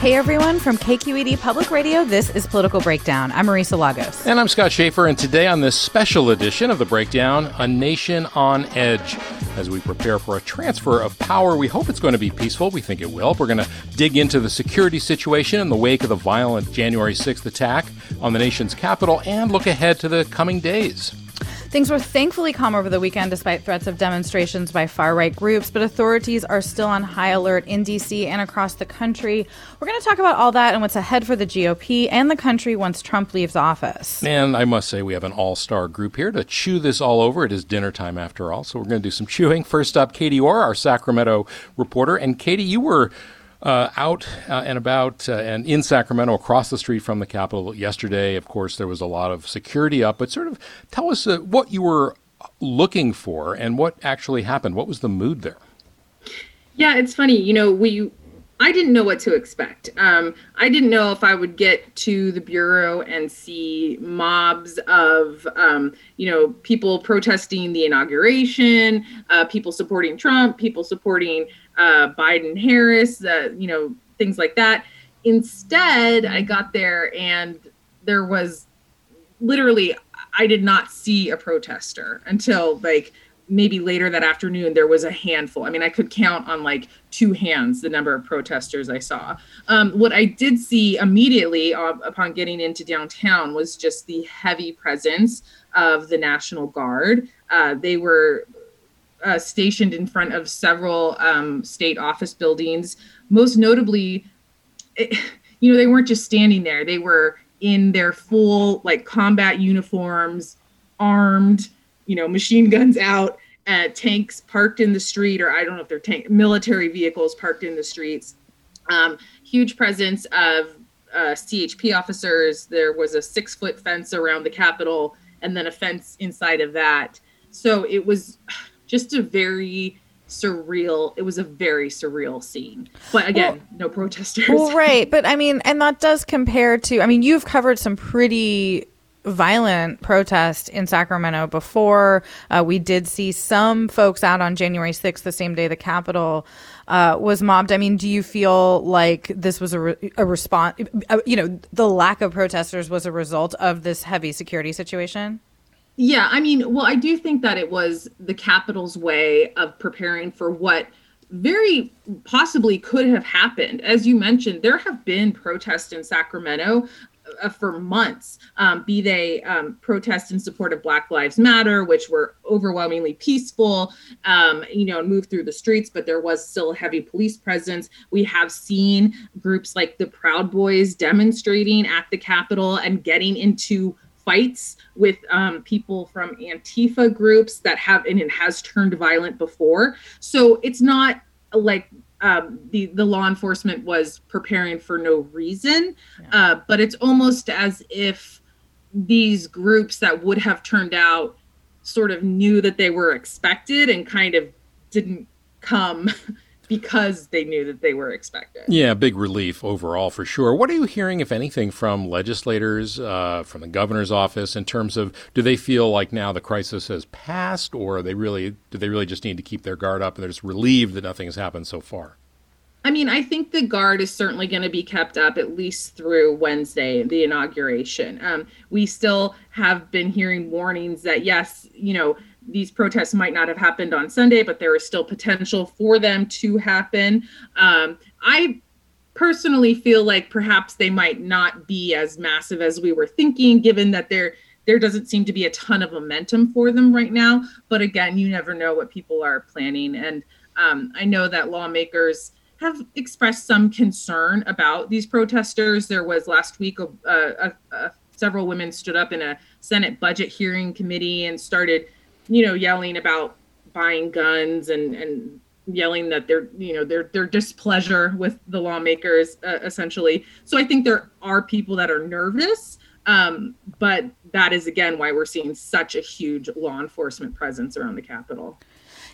Hey everyone, from KQED Public Radio, this is Political Breakdown. I'm Marisa Lagos. And I'm Scott Shafer, and today on this special edition of The Breakdown, A Nation on Edge. As we prepare for a transfer of power, we hope it's going to be peaceful. We think it will. We're going to dig into the security situation in the wake of the violent January 6th attack on the nation's capital and look ahead to the coming days. Things were thankfully calm over the weekend despite threats of demonstrations by far right groups, but authorities are still on high alert in D.C. and across the country. We're going to talk about all that and what's ahead for the GOP and the country once Trump leaves office. And I must say, we have an all star group here to chew this all over. It is dinner time after all, so we're going to do some chewing. First up, Katie Orr, our Sacramento reporter. And Katie, you were uh, out uh, and about uh, and in Sacramento, across the street from the Capitol yesterday. Of course, there was a lot of security up, but sort of tell us uh, what you were looking for and what actually happened. What was the mood there? Yeah, it's funny. You know, we I didn't know what to expect. Um, I didn't know if I would get to the bureau and see mobs of, um, you know, people protesting the inauguration, uh, people supporting Trump, people supporting uh, Biden Harris, uh, you know, things like that. Instead, I got there and there was literally, I did not see a protester until like maybe later that afternoon there was a handful. I mean i could count on like two hands the number of protesters i saw. Um, what i did see immediately uh, upon getting into downtown was just the heavy presence of the national guard. Uh, they were uh, stationed in front of several um, state office buildings most notably it, you know they weren't just standing there they were in their full like combat uniforms armed you know, machine guns out, uh, tanks parked in the street, or I don't know if they're tank military vehicles parked in the streets. Um, huge presence of uh, CHP officers. There was a six foot fence around the Capitol, and then a fence inside of that. So it was just a very surreal it was a very surreal scene but again well, no protesters well right but i mean and that does compare to i mean you've covered some pretty violent protest in Sacramento before. Uh, we did see some folks out on January 6th, the same day the Capitol uh, was mobbed. I mean, do you feel like this was a, re- a response? Uh, you know, the lack of protesters was a result of this heavy security situation? Yeah, I mean, well, I do think that it was the Capitol's way of preparing for what very possibly could have happened. As you mentioned, there have been protests in Sacramento uh, for months, um, be they um, protests in support of Black Lives Matter, which were overwhelmingly peaceful, um, you know, and moved through the streets, but there was still a heavy police presence. We have seen groups like the Proud Boys demonstrating at the Capitol and getting into fights with um, people from Antifa groups that have, and it has turned violent before. So it's not like um, the the law enforcement was preparing for no reason, yeah. uh, but it's almost as if these groups that would have turned out sort of knew that they were expected and kind of didn't come because they knew that they were expected. Yeah, big relief overall for sure. What are you hearing, if anything, from legislators, uh, from the governor's office, in terms of do they feel like now the crisis has passed, or are they really do they really just need to keep their guard up and they're just relieved that nothing has happened so far? I mean, I think the guard is certainly going to be kept up at least through Wednesday, the inauguration. Um, we still have been hearing warnings that, yes, you know, these protests might not have happened on Sunday, but there is still potential for them to happen. Um, I personally feel like perhaps they might not be as massive as we were thinking, given that there there doesn't seem to be a ton of momentum for them right now. But again, you never know what people are planning, and um, I know that lawmakers have expressed some concern about these protesters. There was last week a, a, a, several women stood up in a Senate budget hearing committee and started, you know, yelling about buying guns and and yelling that they're you know their their displeasure with the lawmakers uh, essentially. So I think there are people that are nervous. Um, but that is again why we're seeing such a huge law enforcement presence around the Capitol.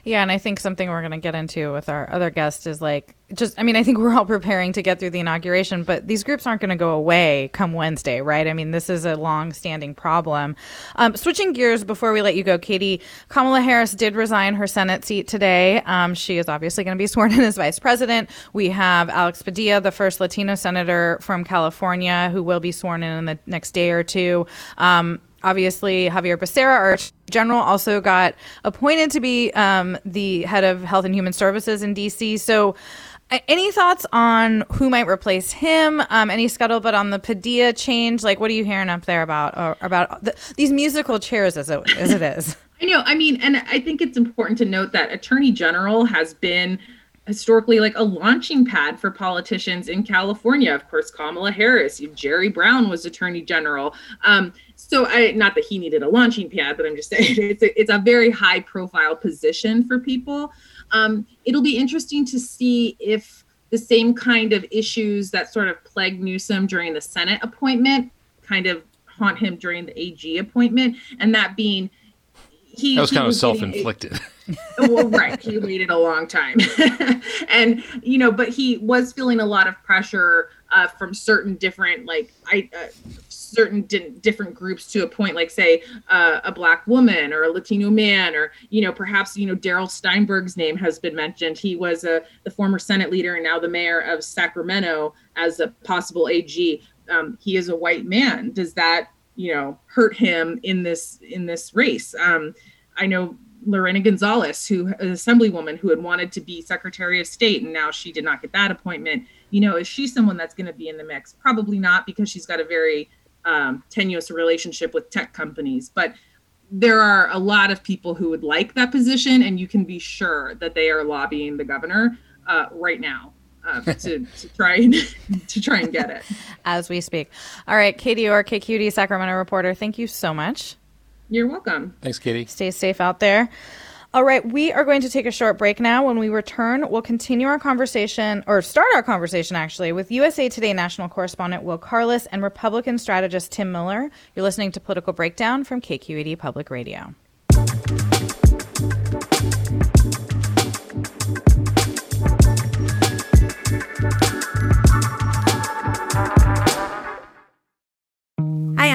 Yeah, and I think something we're going to get into with our other guest is like just I mean, I think we're all preparing to get through the inauguration, but these groups aren't going to go away come Wednesday, right? I mean, this is a long-standing problem. Um, switching gears before we let you go, Katie, Kamala Harris did resign her Senate seat today. Um, she is obviously going to be sworn in as vice president. We have Alex Padilla, the first Latino senator from California, who will be sworn in in the next day or two. Um, obviously Xavier Becerra, our general, also got appointed to be um, the head of Health and Human Services in DC. So, any thoughts on who might replace him? Um, any scuttlebutt on the Padilla change? Like, what are you hearing up there about uh, about the, these musical chairs as it, as it is? I know. I mean, and I think it's important to note that Attorney General has been historically like a launching pad for politicians in California. Of course, Kamala Harris, Jerry Brown was Attorney General. Um, so I not that he needed a launching pad, but I'm just saying it's a, it's a very high profile position for people. Um, it'll be interesting to see if the same kind of issues that sort of plagued Newsom during the Senate appointment kind of haunt him during the AG appointment, and that being he that was kind was of self-inflicted. well, right. He waited a long time, and you know, but he was feeling a lot of pressure uh, from certain different like I uh, certain di- different groups to a point, like say uh, a black woman or a Latino man, or you know perhaps you know Darrell Steinberg's name has been mentioned. He was a the former Senate leader and now the mayor of Sacramento as a possible AG. Um, he is a white man. Does that you know hurt him in this in this race? Um, I know Lorena Gonzalez, who an assemblywoman who had wanted to be Secretary of State, and now she did not get that appointment. You know, is she someone that's going to be in the mix? Probably not, because she's got a very um, tenuous relationship with tech companies. But there are a lot of people who would like that position, and you can be sure that they are lobbying the governor uh, right now. Uh, to, to try and to try and get it as we speak. All right, Katie Orr, KQED Sacramento reporter. Thank you so much. You're welcome. Thanks, Katie. Stay safe out there. All right, we are going to take a short break now. When we return, we'll continue our conversation, or start our conversation actually, with USA Today national correspondent Will Carless and Republican strategist Tim Miller. You're listening to Political Breakdown from KQED Public Radio.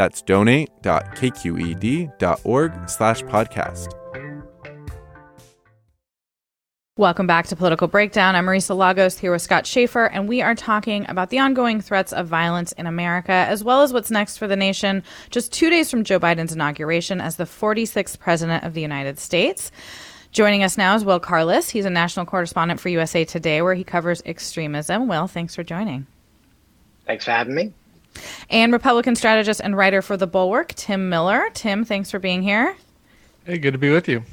That's donate.kqed.org slash podcast. Welcome back to Political Breakdown. I'm Marisa Lagos here with Scott Shafer, and we are talking about the ongoing threats of violence in America, as well as what's next for the nation just two days from Joe Biden's inauguration as the 46th President of the United States. Joining us now is Will Carless. He's a national correspondent for USA Today, where he covers extremism. Will, thanks for joining. Thanks for having me. And Republican strategist and writer for The Bulwark, Tim Miller. Tim, thanks for being here. Hey, good to be with you.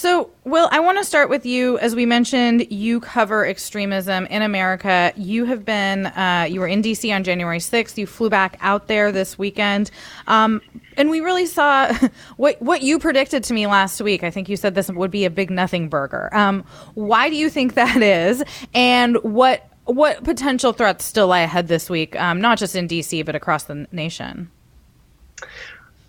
So, Will, I want to start with you. As we mentioned, you cover extremism in America. You have been, uh, you were in DC on January 6th. You flew back out there this weekend. Um, and we really saw what, what you predicted to me last week. I think you said this would be a big nothing burger. Um, why do you think that is? And what, what potential threats still lie ahead this week, um, not just in DC, but across the nation?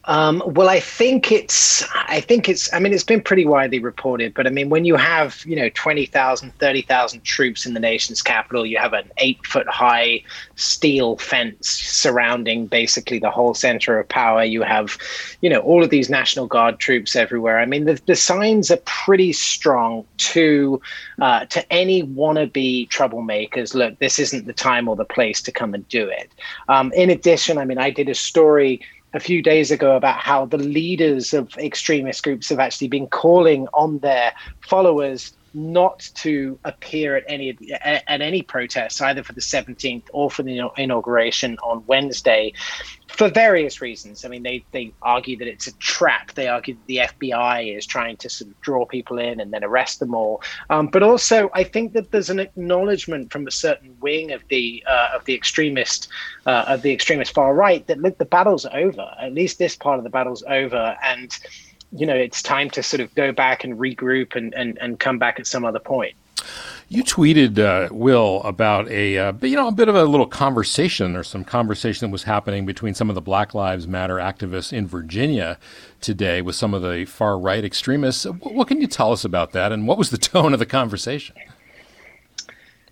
Um, well, I think it's, I think it's, I mean, it's been pretty widely reported, but I mean, when you have, you know, 20,000, 30,000 troops in the nation's capital, you have an eight foot high steel fence surrounding basically the whole center of power. You have, you know, all of these National Guard troops everywhere. I mean, the, the signs are pretty strong to, uh, to any wannabe troublemakers. Look, this isn't the time or the place to come and do it. Um, in addition, I mean, I did a story a few days ago about how the leaders of extremist groups have actually been calling on their followers not to appear at any at, any protests either for the 17th or for the inauguration on Wednesday for various reasons. I mean, they, they argue that it's a trap. They argue that the FBI is trying to sort of draw people in and then arrest them all. Um, but also, I think that there's an acknowledgement from a certain wing of the uh, of the extremist uh, of the extremist far right that look, the battle's over. At least this part of the battle's over, and you know, it's time to sort of go back and regroup and and, and come back at some other point. You tweeted, uh, Will, about a uh, you know a bit of a little conversation or some conversation that was happening between some of the Black Lives Matter activists in Virginia today with some of the far right extremists. What can you tell us about that, and what was the tone of the conversation?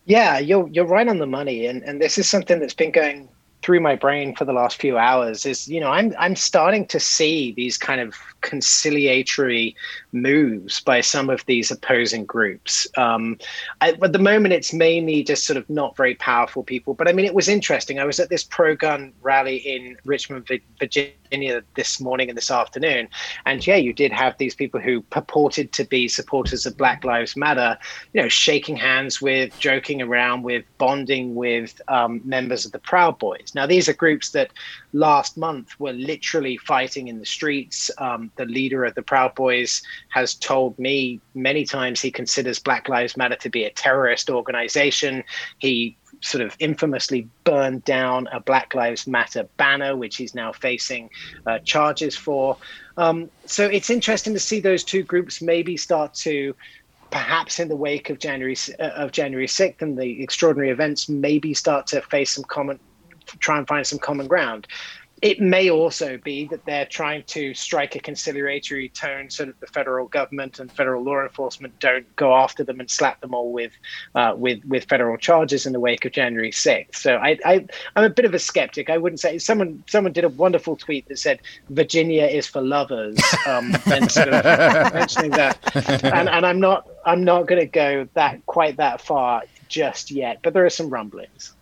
Yeah, you're you're right on the money, and and this is something that's been going through my brain for the last few hours is you know i'm i'm starting to see these kind of conciliatory moves by some of these opposing groups. Um, I, at the moment it's mainly just sort of not very powerful people but i mean it was interesting. I was at this pro-gun rally in richmond virginia this morning and this afternoon and yeah you did have these people who purported to be supporters of black lives matter you know shaking hands with joking around with bonding with um, members of the proud boys. Now, these are groups that last month were literally fighting in the streets. Um, the leader of the Proud Boys has told me many times he considers Black Lives Matter to be a terrorist organization. He sort of infamously burned down a Black Lives Matter banner, which he's now facing uh, charges for. Um, so it's interesting to see those two groups maybe start to perhaps in the wake of January uh, of January 6th and the extraordinary events, maybe start to face some common try and find some common ground. It may also be that they're trying to strike a conciliatory tone so that the federal government and federal law enforcement don't go after them and slap them all with uh, with with federal charges in the wake of January 6th. So I, I am a bit of a skeptic. I wouldn't say someone someone did a wonderful tweet that said Virginia is for lovers, um, and sort of mentioning that, and, and I'm not I'm not going to go that quite that far just yet, but there are some rumblings.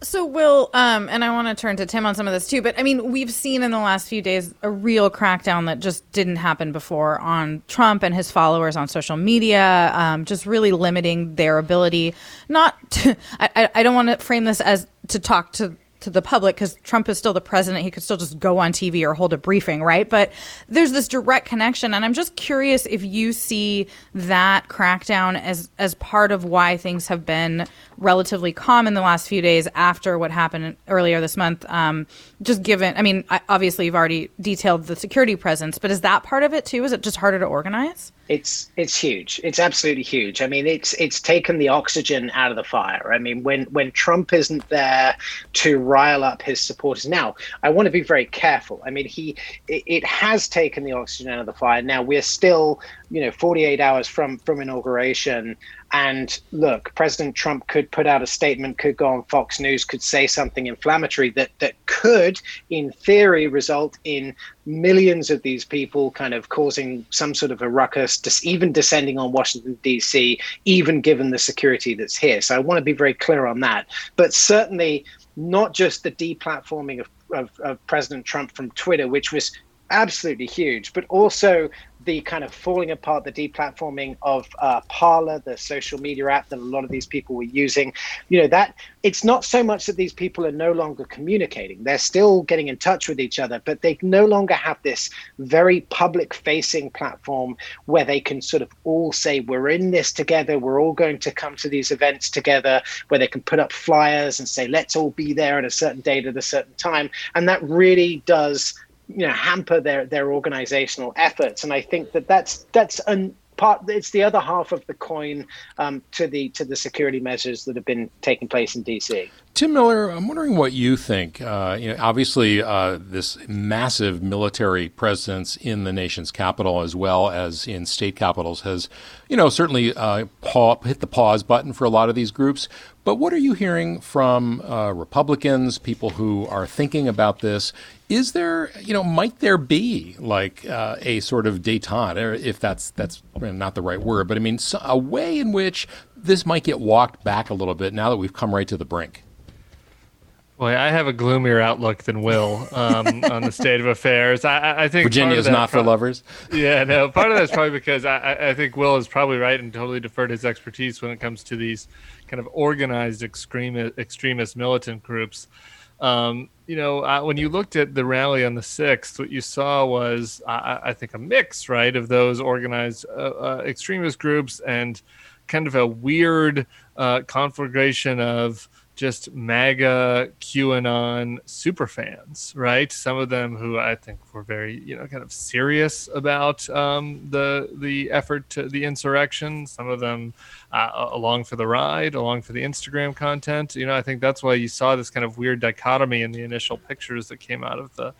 So, Will, um, and I want to turn to Tim on some of this too, but I mean, we've seen in the last few days a real crackdown that just didn't happen before on Trump and his followers on social media, um, just really limiting their ability. Not, to, I, I don't want to frame this as to talk to to the public because Trump is still the president. He could still just go on TV or hold a briefing, right? But there's this direct connection, and I'm just curious if you see that crackdown as as part of why things have been relatively calm in the last few days after what happened earlier this month. Um, just given, I mean, obviously you've already detailed the security presence, but is that part of it too? Is it just harder to organize? It's it's huge. It's absolutely huge. I mean, it's it's taken the oxygen out of the fire. I mean, when when Trump isn't there to rile up his supporters. Now, I want to be very careful. I mean, he it, it has taken the oxygen out of the fire. Now we're still, you know, 48 hours from from inauguration. And look, President Trump could put out a statement, could go on Fox News, could say something inflammatory that that could, in theory, result in millions of these people kind of causing some sort of a ruckus, even descending on Washington D.C., even given the security that's here. So I want to be very clear on that. But certainly not just the deplatforming of, of, of President Trump from Twitter, which was absolutely huge, but also the kind of falling apart, the deplatforming of uh, Parler, the social media app that a lot of these people were using. You know, that it's not so much that these people are no longer communicating, they're still getting in touch with each other, but they no longer have this very public facing platform where they can sort of all say, we're in this together, we're all going to come to these events together, where they can put up flyers and say, let's all be there at a certain date at a certain time. And that really does you know hamper their their organizational efforts. And i think that that's that's an part it's the other half of the coin um, to the to the security measures that have been taking place in dc Tim Miller, I'm wondering what you think. Uh, you know, obviously, uh, this massive military presence in the nation's capital, as well as in state capitals, has, you know, certainly uh, paw- hit the pause button for a lot of these groups. But what are you hearing from uh, Republicans, people who are thinking about this? Is there, you know, might there be like uh, a sort of détente, if that's that's not the right word, but I mean, a way in which this might get walked back a little bit now that we've come right to the brink? Boy, I have a gloomier outlook than Will um, on the state of affairs. I, I think Virginia is not pro- for lovers. Yeah, no. Part of that's probably because I, I, think Will is probably right and totally deferred his expertise when it comes to these kind of organized extremist, extremist militant groups. Um, you know, uh, when you looked at the rally on the sixth, what you saw was, I, I think, a mix, right, of those organized uh, uh, extremist groups and kind of a weird uh, conflagration of just MAGA QAnon super fans, right? Some of them who I think were very, you know, kind of serious about um, the the effort to the insurrection. Some of them uh, along for the ride, along for the Instagram content. You know, I think that's why you saw this kind of weird dichotomy in the initial pictures that came out of the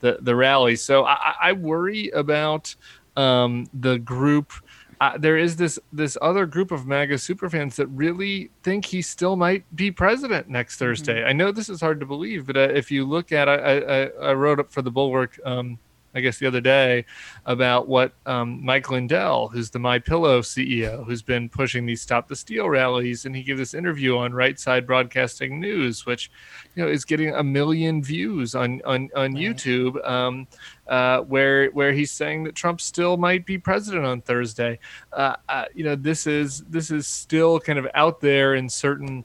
the, the rally. So I, I worry about um, the group uh, there is this this other group of MAGA superfans that really think he still might be president next mm-hmm. Thursday. Mm-hmm. I know this is hard to believe, but uh, if you look at, I, I, I wrote up for the Bulwark um, I guess the other day about what um, Mike Lindell, who's the My Pillow CEO, who's been pushing these Stop the Steal rallies, and he gave this interview on Right Side Broadcasting News, which you know is getting a million views on on on right. YouTube, um, uh, where where he's saying that Trump still might be president on Thursday. Uh, uh, you know, this is this is still kind of out there in certain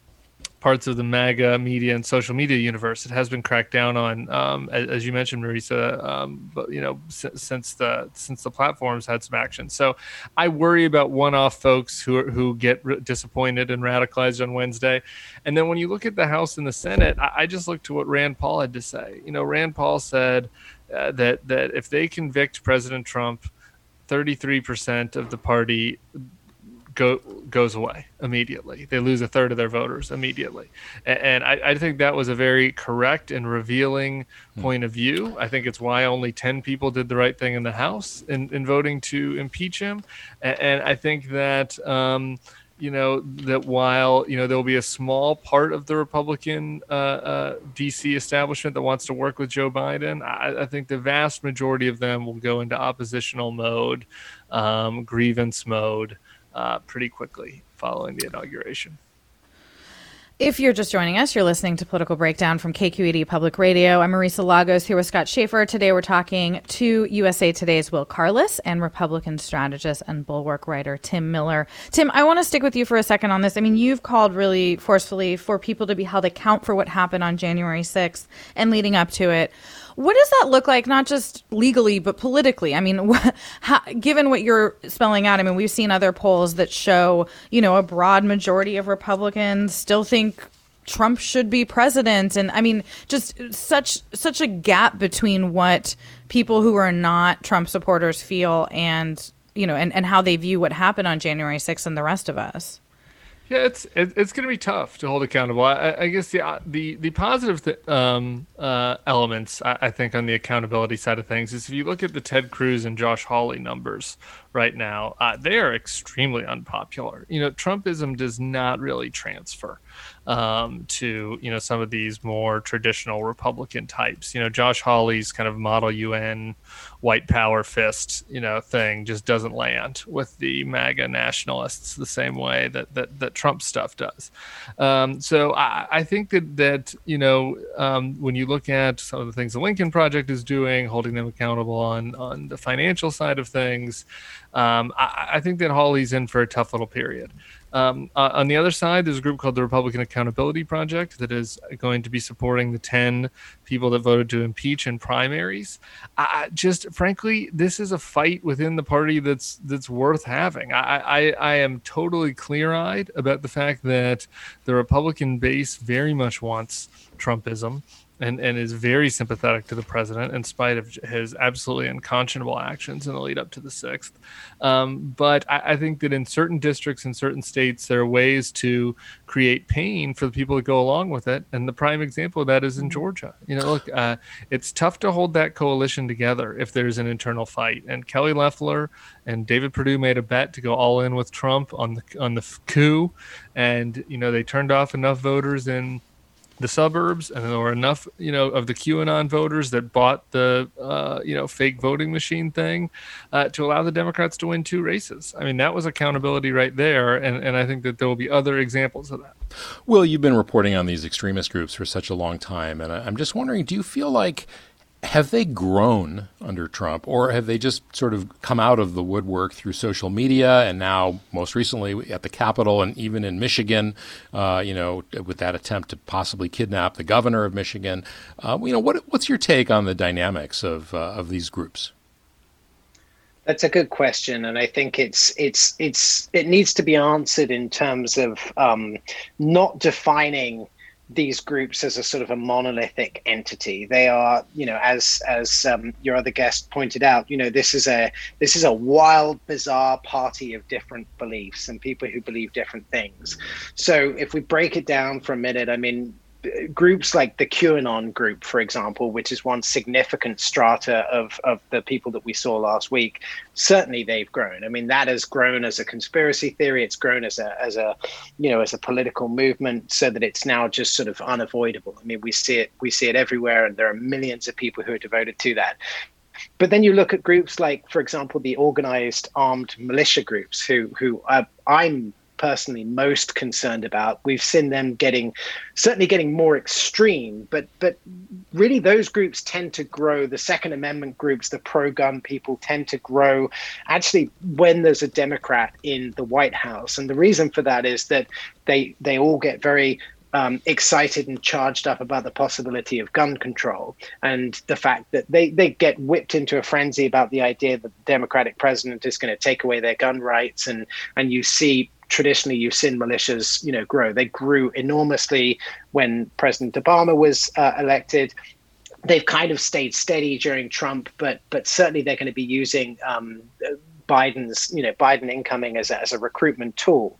parts of the MAGA media and social media universe. It has been cracked down on, um, as, as, you mentioned, Marisa. Um, but you know, s- since the since the platforms had some action, so I worry about one-off folks who who get r- disappointed and radicalized on Wednesday. And then when you look at the House and the Senate, I, I just look to what Rand Paul had to say. You know, Rand Paul said uh, that that if they convict President Trump. 33% of the party go, goes away immediately. They lose a third of their voters immediately. And, and I, I, think that was a very correct and revealing hmm. point of view. I think it's why only 10 people did the right thing in the House in, in voting to impeach him. And, and I think that. Um, you know that while you know there will be a small part of the Republican uh, uh, DC establishment that wants to work with Joe Biden, I, I, think the vast majority of them will go into oppositional mode, um, grievance mode, uh, pretty quickly following the inauguration. If you're just joining us, you're listening to Political Breakdown from KQED Public Radio. I'm Marisa Lagos here with Scott Shafer. Today we're talking to USA Today's Will Carless and Republican strategist and Bulwark writer Tim Miller. Tim, I want to stick with you for a second on this. I mean, you've called really forcefully for people to be held account for what happened on January 6th and leading up to it. What does that look like, not just legally, but politically? I mean, how, given what you're spelling out, I mean, we've seen other polls that show, you know, a broad majority of Republicans still think Trump should be president and I mean just such such a gap between what people who are not Trump supporters feel and you know and, and how they view what happened on January 6th and the rest of us. Yeah, it's it's going to be tough to hold accountable. I, I guess the uh, the the positive th- um, uh, elements I, I, think on the accountability side of things is if you look at the Ted Cruz and Josh Hawley numbers right now, uh, they are extremely unpopular. You know, Trumpism does not really transfer um, to you know some of these more traditional Republican types. You know, Josh Hawley's kind of model UN white power fist you know thing just doesn't land with the MAGA nationalists the same way that that, that Trump stuff does. Um, so I, I, think that that you know um, when you look at some of the things the Lincoln Project is doing, holding them accountable on on the financial side of things, um, I, I think that Hawley's in for a tough little period. Um, uh, on the other side, there's a group called the Republican Accountability Project that is going to be supporting the 10 people that voted to impeach in primaries. Just frankly, this is a fight within the party that's that's worth having. I, I, I am totally clear eyed about the fact that the Republican base very much wants Trumpism and, and is very sympathetic to the president in spite of his absolutely unconscionable actions in the lead up to the sixth. Um, but I, I, think that in certain districts in certain states, there are ways to create pain for the people that go along with it. And the prime example of that is in mm-hmm. Georgia. You know, look, uh, it's tough to hold that coalition together if there's an internal fight. And Kelly Loeffler and David Perdue made a bet to go all in with Trump on the on the coup, and you know they turned off enough voters in the suburbs, and there were enough, you know, of the QAnon voters that bought the, uh, you know, fake voting machine thing uh, to allow the Democrats to win two races. I mean, that was accountability right there, and and I think that there will be other examples of that. Well, you've been reporting on these extremist groups for such a long time, and I'm just wondering, do you feel like have they grown under Trump, or have they just sort of come out of the woodwork through social media and now, most recently, at the Capitol and even in Michigan, uh, you know, with that attempt to possibly kidnap the governor of Michigan? Uh, you know, what, what's your take on the dynamics of uh, of these groups? That's a good question, and I think it's it's it's it needs to be answered in terms of um, not defining these groups as a sort of a monolithic entity. They are, you know, as as um, your other guest pointed out, you know, this is a this is a wild, bizarre party of different beliefs and people who believe different things. So if we break it down for a minute, I mean, groups like the QAnon group, for example, which is one significant strata of, of the people that we saw last week, certainly they've grown. I mean, that has grown as a conspiracy theory. It's grown as a as a you know as a political movement, so that it's now just sort of unavoidable. I mean, we see it we see it everywhere, and there are millions of people who are devoted to that. But then you look at groups like, for example, the organized armed militia groups, who who uh, I'm personally most concerned about. We've seen them getting certainly getting more extreme, but but really those groups tend to grow. The Second Amendment groups, the pro-gun people tend to grow actually when there's a Democrat in the White House. And the reason for that is that they they all get very um, excited and charged up about the possibility of gun control and the fact that they, they get whipped into a frenzy about the idea that the Democratic president is going to take away their gun rights. And, and you see traditionally you've seen militias, you know, grow. They grew enormously when President Obama was uh, elected. They've kind of stayed steady during Trump, but but certainly they're going to be using um, Biden's, you know, Biden incoming as a, as a recruitment tool.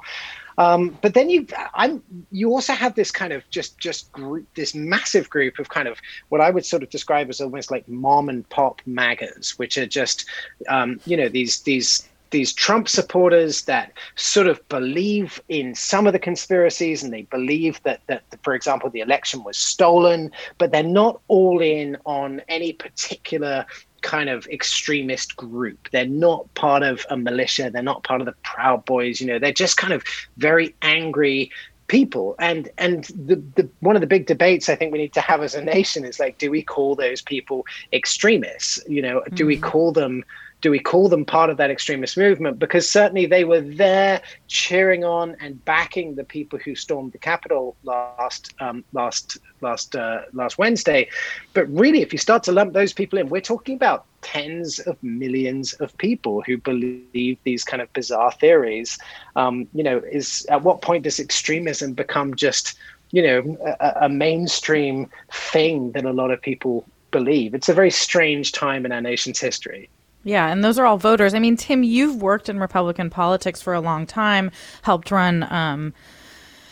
Um, but then you, I'm, you also have this kind of just, just group, this massive group of kind of what I would sort of describe as almost like mom and pop MAGAs, which are just, um, you know, these, these these Trump supporters that sort of believe in some of the conspiracies and they believe that that for example the election was stolen, but they're not all in on any particular kind of extremist group. They're not part of a militia. They're not part of the Proud Boys. You know, they're just kind of very angry people. And and the, the one of the big debates I think we need to have as a nation is like, do we call those people extremists? You know, mm-hmm. do we mm. call them do we call them part of that extremist movement? Because certainly they were there cheering on and backing the people who stormed the Capitol last um, last last uh, last Wednesday. But really, if you start to lump those people in, we're talking about tens of millions of people who believe these kind of bizarre theories. Um, you know, is at what point does extremism become just you know a, a mainstream thing that a lot of people believe? It's a very strange time in our nation's history. Yeah, and those are all voters. I mean, Tim, you've worked in Republican politics for a long time, helped run um,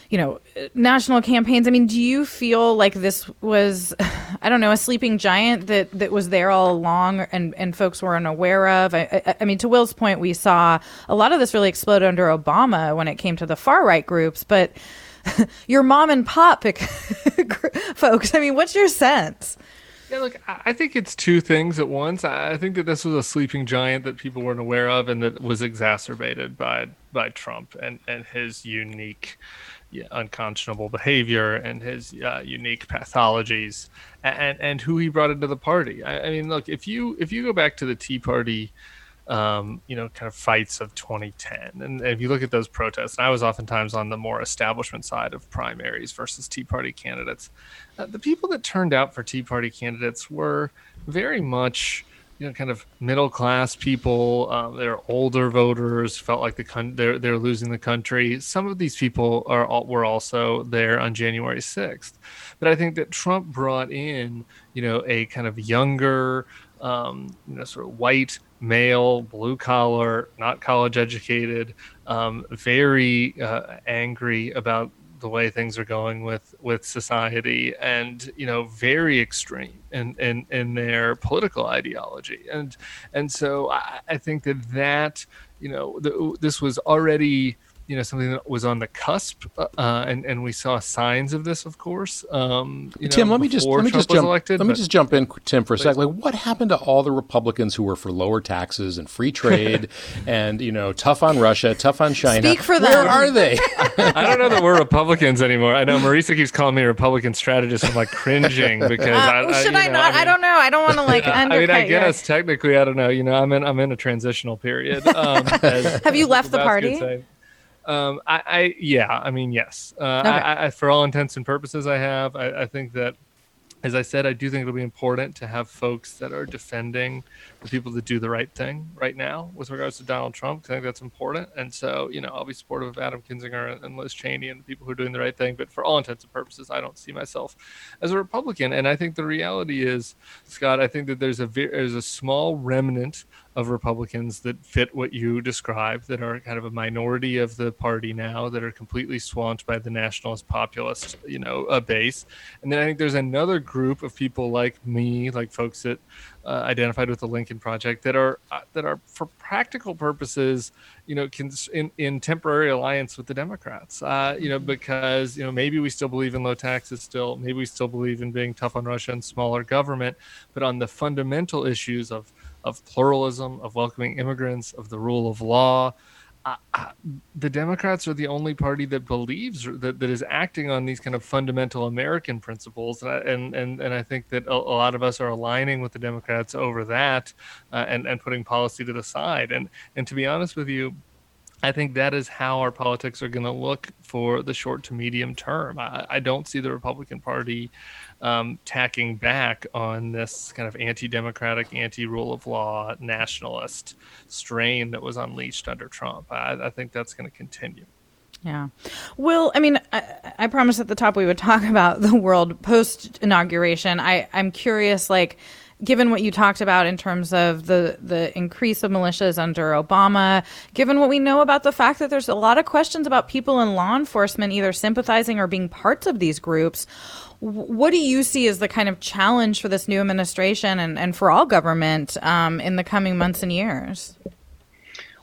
you know, national campaigns. I mean, do you feel like this was, I don't know, a sleeping giant that, that was there all along and, and folks weren't aware of? I, I, I mean, to Will's point, we saw a lot of this really explode under Obama when it came to the far right groups, but your mom and pop folks, I mean, what's your sense? Yeah, look, I think it's two things at once. I think that this was a sleeping giant that people weren't aware of, and that was exacerbated by by Trump and and his unique, yeah, unconscionable behavior and his uh, unique pathologies, and and who he brought into the party. I, I mean, look, if you if you go back to the Tea Party um, you know, kind of fights of 2010. And if you look at those protests, and I was oftentimes on the more establishment side of primaries versus Tea Party candidates, uh, the people that turned out for Tea Party candidates were very much, you know, kind of middle class people. Um, they're older voters, felt like the con- they're they're losing the country. Some of these people are all, were also there on January 6th, but I think that Trump brought in, you know, a kind of younger. Um, you know, sort of white male, blue collar, not college educated, um, very uh, angry about the way things are going with with society and you know very extreme in in, in their political ideology. And and so I, I think that that you know the, this was already you know something that was on the cusp, uh, and and we saw signs of this, of course. Um, Tim, know, let me just let me just jump. Elected, let me just jump in, Tim, for a second. Like, what happened to all the Republicans who were for lower taxes and free trade, and you know, tough on Russia, tough on China? Speak for them. Where are they? I don't know that we're Republicans anymore. I know Marisa keeps calling me a Republican strategist. I'm like cringing because uh, I, should I, I not? I, mean, I, don't know. I don't want to like. I mean, I guess your... technically, I don't know. You know, I'm in I'm in a transitional period. Um, as, Have you left the party? Um, I, I, yeah, I mean, yes. Uh, okay. I, I, for all intents and purposes, I have. I, I think that as I said, I do think it'll be important to have folks that are defending the people that do the right thing right now with regards to Donald Trump. I think that's important. And so, you know, I'll be supportive of Adam Kinzinger and Liz Cheney and the people who are doing the right thing. But for all intents and purposes, I don't see myself as a Republican. And I think the reality is, Scott, I think that there's a there's a small remnant of Republicans that fit what you describe, that are kind of a minority of the party now, that are completely swamped by the nationalist populist, you know, a base. And then I think there's another group of people like me, like folks that uh, identified with the Lincoln Project, that are uh, that are for practical purposes, you know, can, in in temporary alliance with the Democrats. Uh, you know, because you know maybe we still believe in low taxes, still maybe we still believe in being tough on Russia and smaller government, but on the fundamental issues of of pluralism, of welcoming immigrants, of the rule of law. Uh, uh, the Democrats are the only party that believes that, that is acting on these kind of fundamental American principles, and I, and, and, and I think that a, a lot of us are aligning with the Democrats over that, uh, and and putting policy to the side. And and to be honest with you, I think that is how our politics are going to look for the short to medium term. I, I don't see the Republican Party um, tacking back on this kind of anti-democratic, anti-rule of law, nationalist strain that was unleashed under Trump. I, I think that's going to continue. Yeah. Well, I mean, I, I, promised at the top we would talk about the world post inauguration. I'm curious, like given what you talked about in terms of the the increase of militias under Obama, given what we know about the fact that there's a lot of questions about people in law enforcement either sympathizing or being parts of these groups, what do you see as the kind of challenge for this new administration and, and for all government um, in the coming months and years?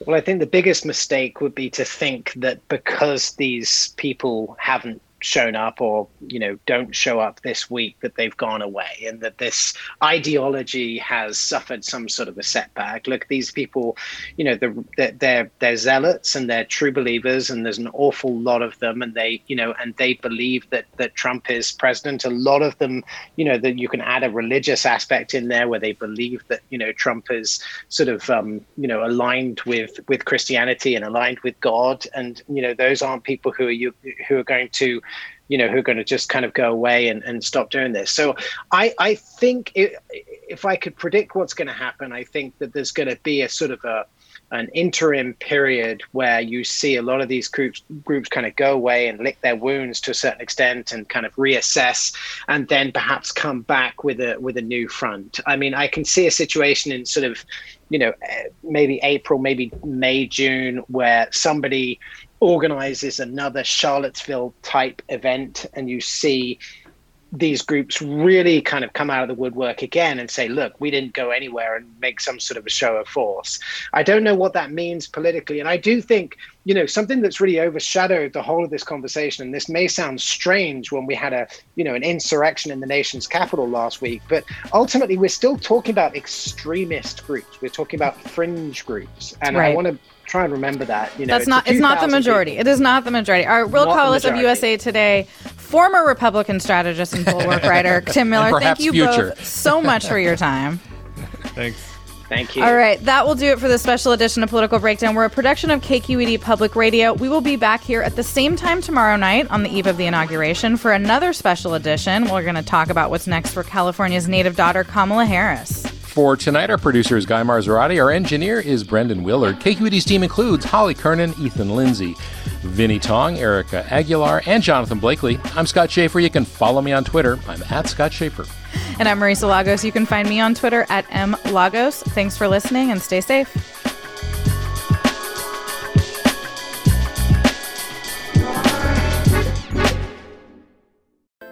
Well, I think the biggest mistake would be to think that because these people haven't shown up or you know don't show up this week that they've gone away and that this ideology has suffered some sort of a setback. Look these people you know they're they're, they're zealots and they're true believers and there's an awful lot of them and they you know and they believe that that Trump is president. A lot of them you know that you can add a religious aspect in there where they believe that you know Trump is sort of um, you know aligned with with Christianity and aligned with God. And you know those aren't people who are you who are going to you know, who are going to just kind of go away and, and stop doing this. So I, I think it, if I could predict what's going to happen, I think that there's going to be a sort of a, an interim period where you see a lot of these groups groups kind of go away and lick their wounds to a certain extent and kind of reassess and then perhaps come back with a with a new front. I mean, I can see a situation in sort of you know eh, maybe April, maybe May, June where somebody organizes another Charlottesville type event, and you see these groups really kind of come out of the woodwork again and say, look, we didn't go anywhere and make some sort of a show of force. I don't know what that means politically. And I do think, you know, something that's really overshadowed the whole of this conversation, and this may sound strange when we had a, you know, an insurrection in the nation's capital last week, but ultimately we're still talking about extremist groups. We're talking about fringe groups. And Right. I want to try and remember that. You know, That's not. It's not the majority. people. It is not the majority. Our Will Not Carless of. USA Today, former Republican strategist and bulwark writer Tim Miller. Thank you future. both so much for your time. Thanks. Thank you. All right, that will do it for this special edition of Political Breakdown. We're a production of KQED Public Radio. We will be back here at the same time tomorrow night on the eve of the inauguration for another special edition. We're going to talk about what's next for California's native daughter, Kamala Harris. For tonight, our producer is Guy Marzorati. Our engineer is Brendan Willard. KQED's team includes Holly Kernan, Ethan Lindsay, Vinnee Tong, Erika Aguilar, and Jonathan Blakely. I'm Scott Shafer. You can follow me on Twitter. I'm at Scott Shafer. And I'm Marisa Lagos. You can find me on Twitter at mlagos. Thanks for listening and stay safe.